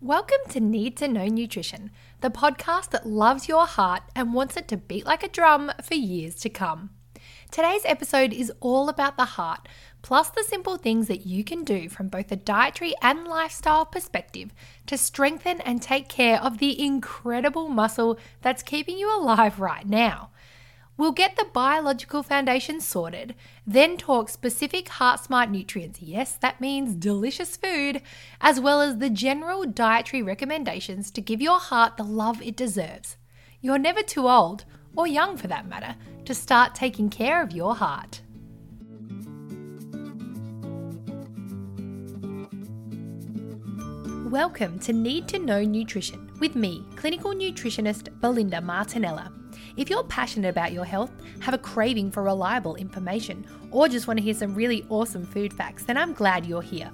Welcome to Need to Know Nutrition, the podcast that loves your heart and wants it to beat like a drum for years to come. Today's episode is all about the heart, plus the simple things that you can do from both a dietary and lifestyle perspective to strengthen and take care of the incredible muscle that's keeping you alive right now. We'll get the biological foundation sorted, then talk specific heart smart nutrients. Yes, that means delicious food, as well as the general dietary recommendations to give your heart the love it deserves. You're never too old, or young for that matter, to start taking care of your heart. Welcome to Need to Know Nutrition with me, clinical nutritionist Belinda Martinella. If you're passionate about your health, have a craving for reliable information, or just want to hear some really awesome food facts, then I'm glad you're here.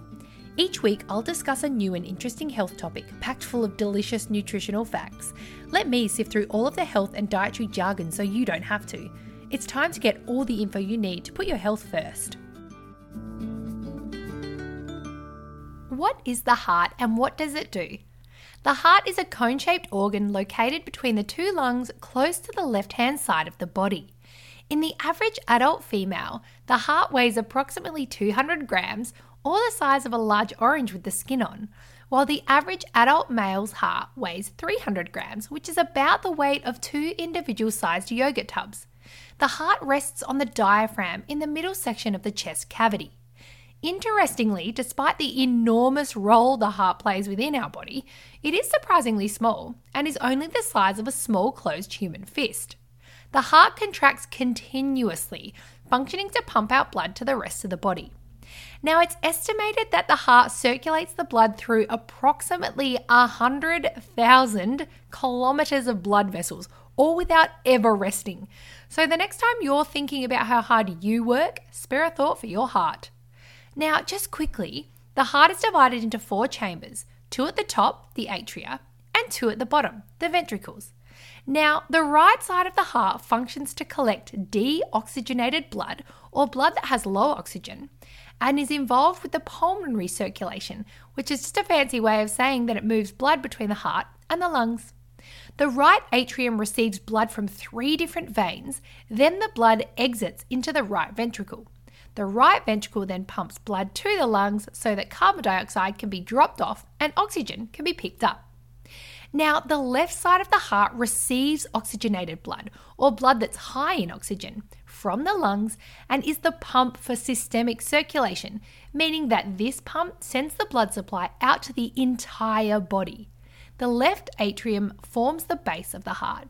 Each week, I'll discuss a new and interesting health topic packed full of delicious nutritional facts. Let me sift through all of the health and dietary jargon so you don't have to. It's time to get all the info you need to put your health first. What is the heart and what does it do? The heart is a cone shaped organ located between the two lungs close to the left hand side of the body. In the average adult female, the heart weighs approximately 200 grams or the size of a large orange with the skin on, while the average adult male's heart weighs 300 grams, which is about the weight of two individual sized yogurt tubs. The heart rests on the diaphragm in the middle section of the chest cavity. Interestingly, despite the enormous role the heart plays within our body, it is surprisingly small and is only the size of a small closed human fist. The heart contracts continuously, functioning to pump out blood to the rest of the body. Now, it's estimated that the heart circulates the blood through approximately 100,000 kilometers of blood vessels, all without ever resting. So, the next time you're thinking about how hard you work, spare a thought for your heart. Now, just quickly, the heart is divided into four chambers two at the top, the atria, and two at the bottom, the ventricles. Now, the right side of the heart functions to collect deoxygenated blood or blood that has low oxygen and is involved with the pulmonary circulation, which is just a fancy way of saying that it moves blood between the heart and the lungs. The right atrium receives blood from three different veins, then the blood exits into the right ventricle. The right ventricle then pumps blood to the lungs so that carbon dioxide can be dropped off and oxygen can be picked up. Now, the left side of the heart receives oxygenated blood, or blood that's high in oxygen, from the lungs and is the pump for systemic circulation, meaning that this pump sends the blood supply out to the entire body. The left atrium forms the base of the heart.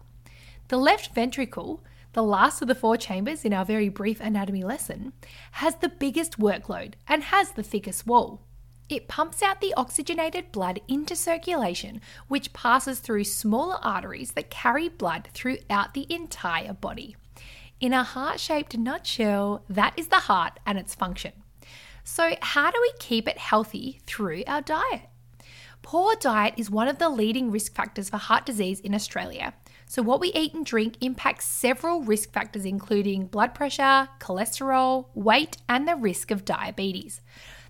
The left ventricle the last of the four chambers in our very brief anatomy lesson, has the biggest workload and has the thickest wall. It pumps out the oxygenated blood into circulation, which passes through smaller arteries that carry blood throughout the entire body. In a heart shaped nutshell, that is the heart and its function. So, how do we keep it healthy through our diet? Poor diet is one of the leading risk factors for heart disease in Australia, so, what we eat and drink impacts several risk factors, including blood pressure, cholesterol, weight, and the risk of diabetes.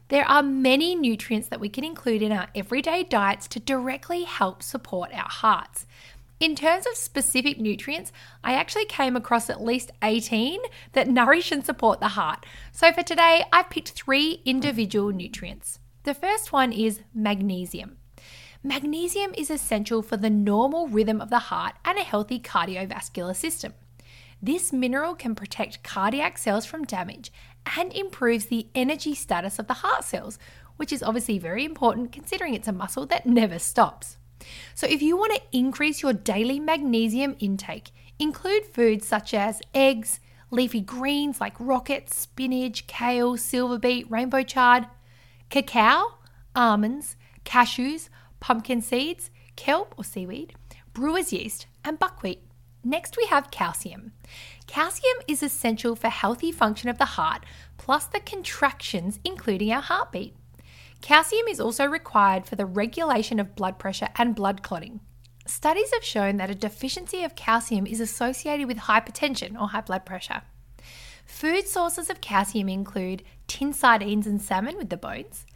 There are many nutrients that we can include in our everyday diets to directly help support our hearts. In terms of specific nutrients, I actually came across at least 18 that nourish and support the heart. So for today, I've picked three individual nutrients. The first one is magnesium. Magnesium is essential for the normal rhythm of the heart and a healthy cardiovascular system. This mineral can protect cardiac cells from damage and improves the energy status of the heart cells, which is obviously very important considering it's a muscle that never stops. So, if you want to increase your daily magnesium intake, include foods such as eggs, leafy greens like rocket, spinach, kale, silver beet, rainbow chard, cacao, almonds, cashews, pumpkin seeds, kelp or seaweed, brewer's yeast, and buckwheat. Next, we have calcium. Calcium is essential for healthy function of the heart, plus the contractions, including our heartbeat. Calcium is also required for the regulation of blood pressure and blood clotting. Studies have shown that a deficiency of calcium is associated with hypertension or high blood pressure. Food sources of calcium include tin sardines and salmon with the bones,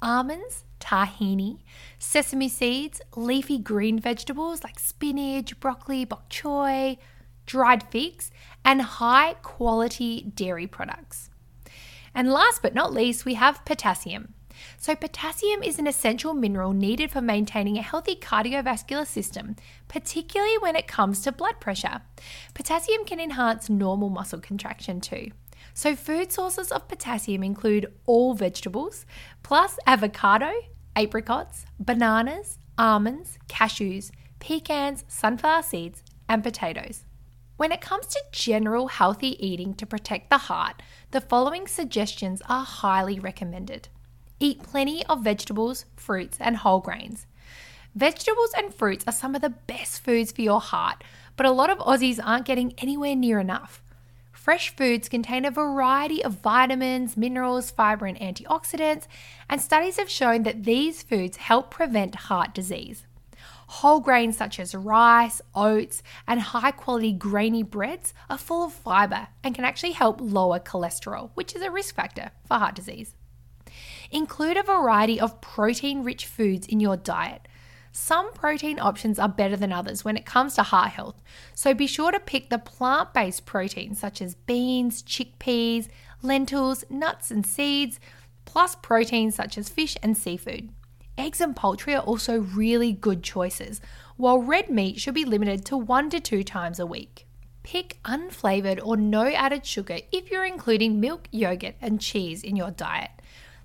almonds, tahini, sesame seeds, leafy green vegetables like spinach, broccoli, bok choy, dried figs, and high quality dairy products. And last but not least, we have potassium. So, potassium is an essential mineral needed for maintaining a healthy cardiovascular system, particularly when it comes to blood pressure. Potassium can enhance normal muscle contraction too. So, food sources of potassium include all vegetables, plus avocado, apricots, bananas, almonds, cashews, pecans, sunflower seeds, and potatoes. When it comes to general healthy eating to protect the heart, the following suggestions are highly recommended. Eat plenty of vegetables, fruits, and whole grains. Vegetables and fruits are some of the best foods for your heart, but a lot of Aussies aren't getting anywhere near enough. Fresh foods contain a variety of vitamins, minerals, fiber, and antioxidants, and studies have shown that these foods help prevent heart disease. Whole grains such as rice, oats, and high quality grainy breads are full of fiber and can actually help lower cholesterol, which is a risk factor for heart disease. Include a variety of protein rich foods in your diet. Some protein options are better than others when it comes to heart health, so be sure to pick the plant based proteins such as beans, chickpeas, lentils, nuts, and seeds, plus proteins such as fish and seafood. Eggs and poultry are also really good choices, while red meat should be limited to one to two times a week. Pick unflavored or no added sugar if you're including milk, yogurt, and cheese in your diet.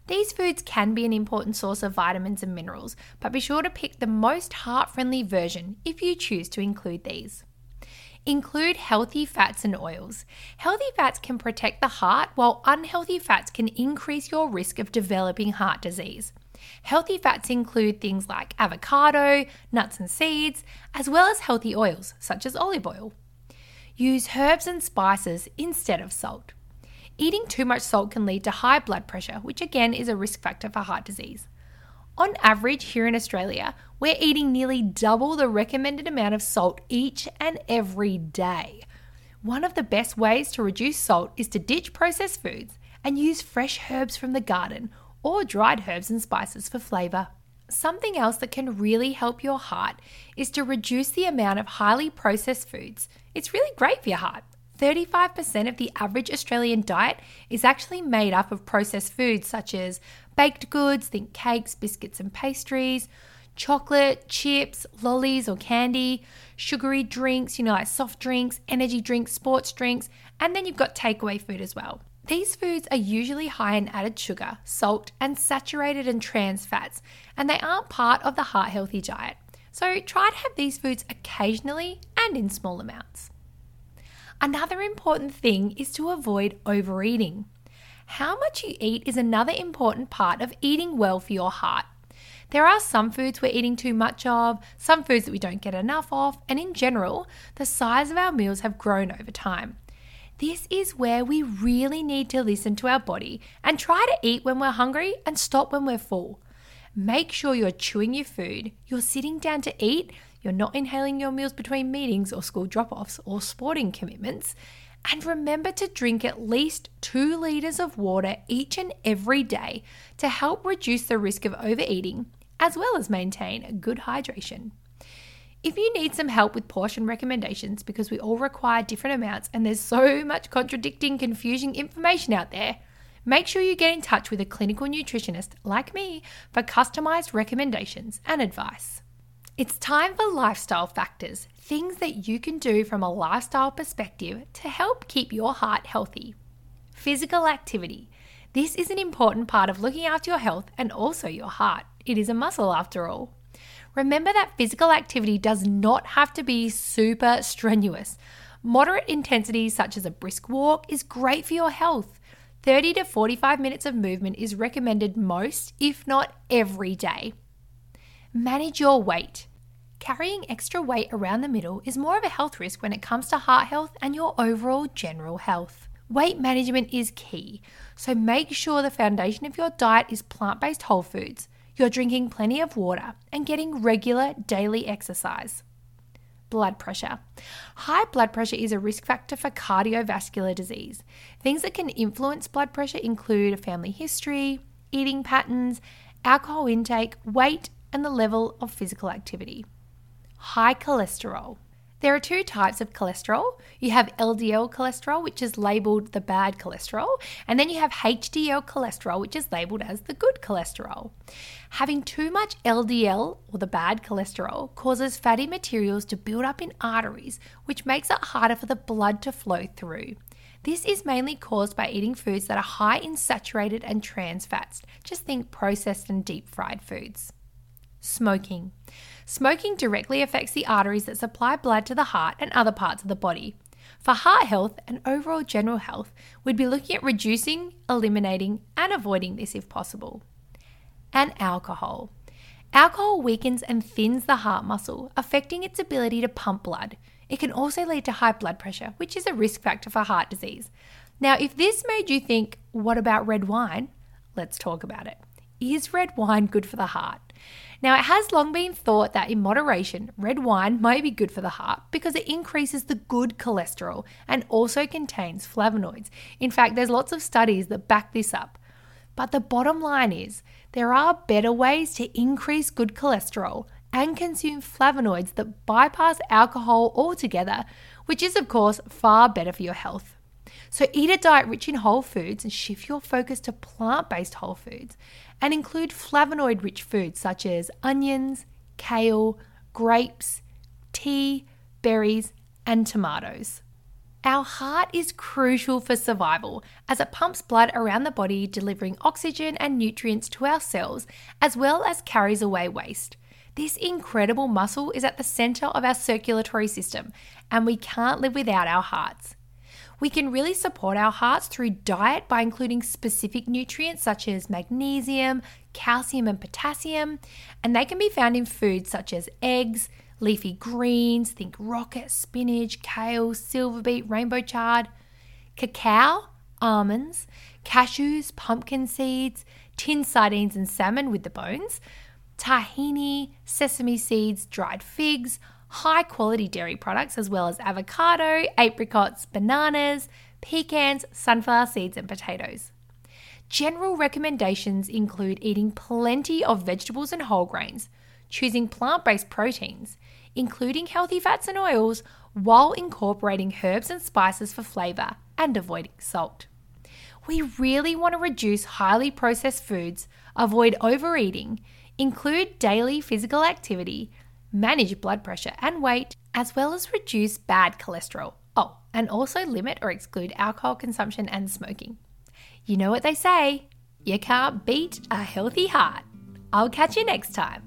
These foods can be an important source of vitamins and minerals, but be sure to pick the most heart friendly version if you choose to include these. Include healthy fats and oils. Healthy fats can protect the heart, while unhealthy fats can increase your risk of developing heart disease. Healthy fats include things like avocado, nuts and seeds, as well as healthy oils such as olive oil. Use herbs and spices instead of salt. Eating too much salt can lead to high blood pressure, which again is a risk factor for heart disease. On average, here in Australia, we're eating nearly double the recommended amount of salt each and every day. One of the best ways to reduce salt is to ditch processed foods and use fresh herbs from the garden or dried herbs and spices for flavour. Something else that can really help your heart is to reduce the amount of highly processed foods. It's really great for your heart. 35% of the average Australian diet is actually made up of processed foods such as baked goods, think cakes, biscuits, and pastries, chocolate, chips, lollies or candy, sugary drinks, you know, like soft drinks, energy drinks, sports drinks, and then you've got takeaway food as well. These foods are usually high in added sugar, salt, and saturated and trans fats, and they aren't part of the heart healthy diet. So try to have these foods occasionally and in small amounts. Another important thing is to avoid overeating. How much you eat is another important part of eating well for your heart. There are some foods we're eating too much of, some foods that we don't get enough of, and in general, the size of our meals have grown over time. This is where we really need to listen to our body and try to eat when we're hungry and stop when we're full. Make sure you're chewing your food, you're sitting down to eat, you're not inhaling your meals between meetings or school drop offs or sporting commitments. And remember to drink at least two litres of water each and every day to help reduce the risk of overeating as well as maintain good hydration. If you need some help with portion recommendations, because we all require different amounts and there's so much contradicting, confusing information out there, make sure you get in touch with a clinical nutritionist like me for customized recommendations and advice. It's time for lifestyle factors, things that you can do from a lifestyle perspective to help keep your heart healthy. Physical activity. This is an important part of looking after your health and also your heart. It is a muscle after all. Remember that physical activity does not have to be super strenuous. Moderate intensity, such as a brisk walk, is great for your health. 30 to 45 minutes of movement is recommended most, if not every day. Manage your weight. Carrying extra weight around the middle is more of a health risk when it comes to heart health and your overall general health. Weight management is key, so make sure the foundation of your diet is plant based whole foods, you're drinking plenty of water, and getting regular daily exercise. Blood pressure. High blood pressure is a risk factor for cardiovascular disease. Things that can influence blood pressure include a family history, eating patterns, alcohol intake, weight, and the level of physical activity. High cholesterol. There are two types of cholesterol. You have LDL cholesterol, which is labeled the bad cholesterol, and then you have HDL cholesterol, which is labeled as the good cholesterol. Having too much LDL, or the bad cholesterol, causes fatty materials to build up in arteries, which makes it harder for the blood to flow through. This is mainly caused by eating foods that are high in saturated and trans fats. Just think processed and deep fried foods. Smoking. Smoking directly affects the arteries that supply blood to the heart and other parts of the body. For heart health and overall general health, we'd be looking at reducing, eliminating, and avoiding this if possible. And alcohol. Alcohol weakens and thins the heart muscle, affecting its ability to pump blood. It can also lead to high blood pressure, which is a risk factor for heart disease. Now, if this made you think, what about red wine? Let's talk about it. Is red wine good for the heart? Now, it has long been thought that in moderation, red wine might be good for the heart because it increases the good cholesterol and also contains flavonoids. In fact, there's lots of studies that back this up. But the bottom line is, there are better ways to increase good cholesterol and consume flavonoids that bypass alcohol altogether, which is, of course, far better for your health. So, eat a diet rich in whole foods and shift your focus to plant based whole foods and include flavonoid rich foods such as onions, kale, grapes, tea, berries, and tomatoes. Our heart is crucial for survival as it pumps blood around the body, delivering oxygen and nutrients to our cells, as well as carries away waste. This incredible muscle is at the center of our circulatory system, and we can't live without our hearts. We can really support our hearts through diet by including specific nutrients such as magnesium, calcium, and potassium, and they can be found in foods such as eggs, leafy greens, think rocket, spinach, kale, silver beet, rainbow chard, cacao, almonds, cashews, pumpkin seeds, tin sardines and salmon with the bones, tahini, sesame seeds, dried figs, high quality dairy products, as well as avocado, apricots, bananas, pecans, sunflower seeds, and potatoes. General recommendations include eating plenty of vegetables and whole grains, choosing plant based proteins, including healthy fats and oils, while incorporating herbs and spices for flavour and avoiding salt. We really want to reduce highly processed foods, avoid overeating, include daily physical activity, manage blood pressure and weight, as well as reduce bad cholesterol. Oh, and also limit or exclude alcohol consumption and smoking. You know what they say you can't beat a healthy heart. I'll catch you next time.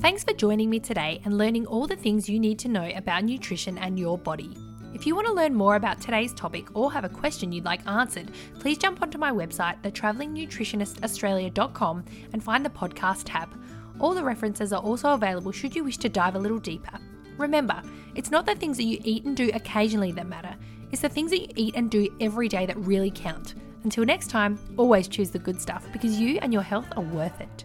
Thanks for joining me today and learning all the things you need to know about nutrition and your body. If you want to learn more about today's topic or have a question you'd like answered, please jump onto my website, thetravelingnutritionistaustralia.com, and find the podcast tab all the references are also available should you wish to dive a little deeper. Remember, it's not the things that you eat and do occasionally that matter, it's the things that you eat and do every day that really count. Until next time, always choose the good stuff because you and your health are worth it.